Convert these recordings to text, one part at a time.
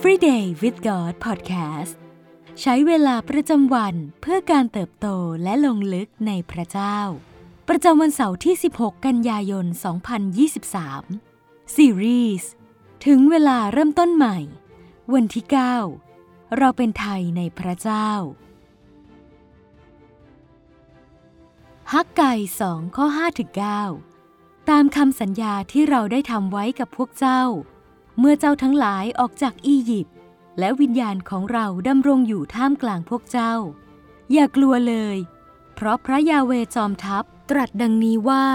Everyday with God Podcast ใช้เวลาประจำวันเพื่อการเติบโตและลงลึกในพระเจ้า ประจำวันเสาร์ที่ 16 กันยายน 2023 ซีรีส์ถึงเวลาเริ่มต้นใหม่ วันที่ 9 เราเป็นไทยในพระเจ้า ฮักไก่2ข้อ5ถึง9ตามคำสัญญาที่เราได้ทำไว้กับพวกเจ้า เมื่อเจ้าทั้งหลายออกจากอียิปต์และวิญญาณของเราดำรงอยู่ท่ามกลางพวกเจ้า อย่ากลัวเลย เพราะพระยาเวจอมทัพตรัสดังนี้ว่า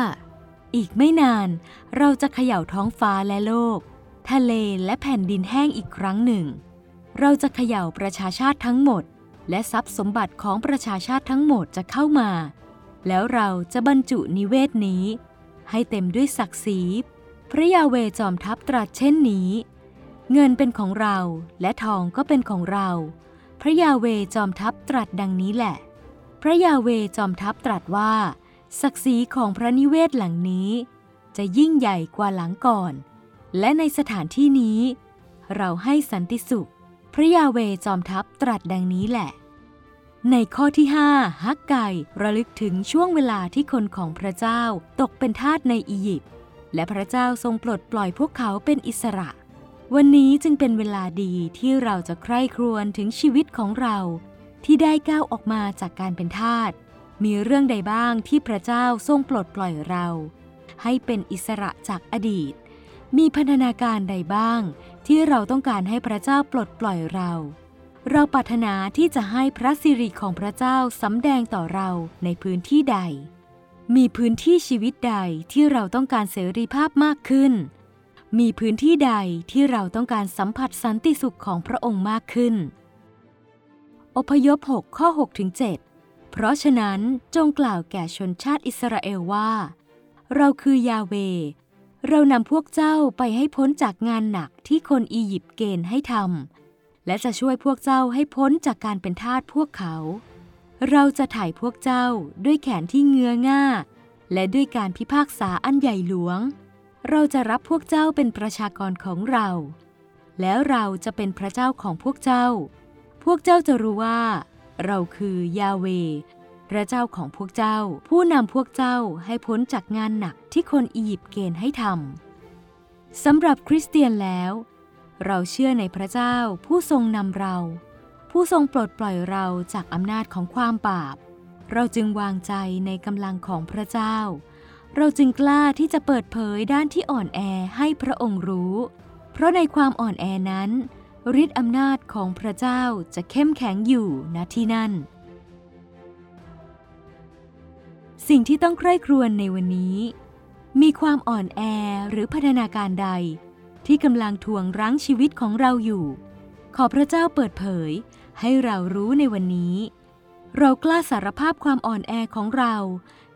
อีกไม่นานเราจะเขย่าท้องฟ้าและโลก ทะเลและแผ่นดินแห้งอีกครั้งหนึ่ง เราจะเขย่าประชาชาติทั้งหมด และทรัพย์สมบัติของประชาชาติทั้งหมดจะเข้ามา แล้วเราจะบรรจุนิเวศนี้ ให้เต็มด้วยศักดิ์ศรี พระยาเวจอมทัพตรัสเช่นนี้ เงินเป็นของเราและทองก็เป็นของเรา พระยาเวจอมทัพตรัสดังนี้แหละ พระยาเวจอมทัพตรัสว่า ศักดิ์ศรีของพระนิเวศหลังนี้ จะยิ่งใหญ่กว่าหลังก่อน และในสถานที่นี้ เราให้สันติสุข พระยาเวจอมทัพตรัสดังนี้แหละ ในข้อที่5ฮักไก่ระลึกถึงช่วงเวลาที่คนของพระเจ้าตกเป็นทาสในอียิปต์ และพระเจ้าทรงปลดปล่อยพวกเขาเป็นอิสระ วันนี้จึงเป็นเวลาดีที่เราจะใคร่ครวญถึงชีวิตของเรา ที่ได้ก้าวออกมาจากการเป็นทาส มีเรื่องใดบ้างที่พระเจ้าทรงปลดปล่อยเรา ให้เป็นอิสระจากอดีต มีพันธนาการใดบ้าง ที่เราต้องการให้พระเจ้าปลดปล่อยเรา เราปรารถนาที่จะให้พระสิริของพระเจ้าสำแดงต่อเราในพื้นที่ใด มีพื้นที่ชีวิตใดที่เราต้องการเสรีภาพมากขึ้น มีพื้นที่ใดที่เราต้องการสัมผัสสันติสุขของพระองค์มากขึ้น อพยพ 6 ข้อ6ถึง7เพราะฉะนั้นจงกล่าวแก่ชนชาติอิสราเอลว่า เราคือยาเว เรานำพวกเจ้าไปให้พ้นจากงานหนักที่คนอียิปต์เกณฑ์ให้ทำและจะช่วยพวกเจ้าให้พ้นจากการเป็นทาสพวกเขา เราจะถ่ายพวกเจ้าด้วยแขนที่เงื้อง่า และด้วยการพิพากษาอันใหญ่หลวง เราจะรับพวกเจ้าเป็นประชากรของเรา แล้วเราจะเป็นพระเจ้าของพวกเจ้า พวกเจ้าจะรู้ว่า เราคือยาเว พระเจ้าของพวกเจ้า ผู้นำพวกเจ้าให้พ้นจากงานหนักที่คนอียิปต์เกณฑ์ให้ทำสำหรับคริสเตียนแล้ว เราเชื่อในพระเจ้าผู้ทรงนำเรา ผู้ทรงปลดปล่อยเราจากอำนาจของความบาป เราจึงวางใจในกำลังของพระเจ้า เราจึงกล้าที่จะเปิดเผยด้านที่อ่อนแอให้พระองค์รู้ เพราะในความอ่อนแอนั้นฤทธิ์อำนาจของพระเจ้าจะเข้มแข็งอยู่ณที่นั่น สิ่งที่ต้องใคร่ครวญในวันนี้ มีความอ่อนแอหรือพัฒนาการใด ที่กำลังทวงรั้งชีวิตของเราอยู่ ขอพระเจ้าเปิดเผย ให้เรารู้ในวันนี้ เรากล้าสารภาพความอ่อนแอของเรา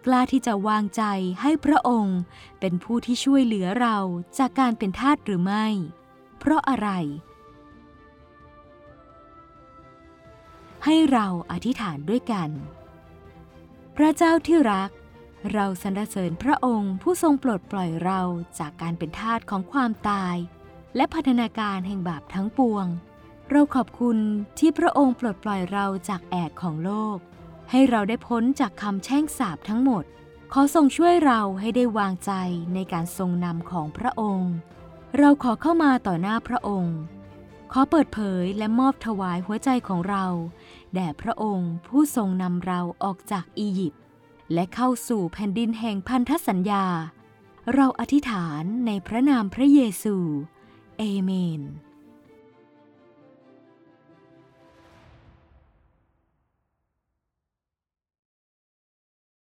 กล้าที่จะวางใจให้พระองค์ เป็นผู้ที่ช่วยเหลือเราจากการเป็นทาสหรือไม่ เพราะอะไร ให้เราอธิษฐานด้วยกัน พระเจ้าที่รักเราสรรเสริญพระองค์ผู้ทรงปลดปล่อยเราจากการเป็นทาสของความตาย และพัฒนาการแห่งบาปทั้งปวง เราขอบคุณที่พระองค์ปลดปล่อยเราจากแอกของโลก ให้เราได้พ้นจากคำแช่งสาปทั้งหมด ขอทรงช่วยเราให้ได้วางใจในการทรงนำของพระองค์ เราขอเข้ามาต่อหน้าพระองค์ ขอเปิดเผยและมอบถวายหัวใจของเรา แด่พระองค์ผู้ทรงนำเราออกจากอียิปต์และเข้าสู่แผ่นดินแห่งพันธสัญญา เราอธิษฐานในพระนามพระเยซู เอเมน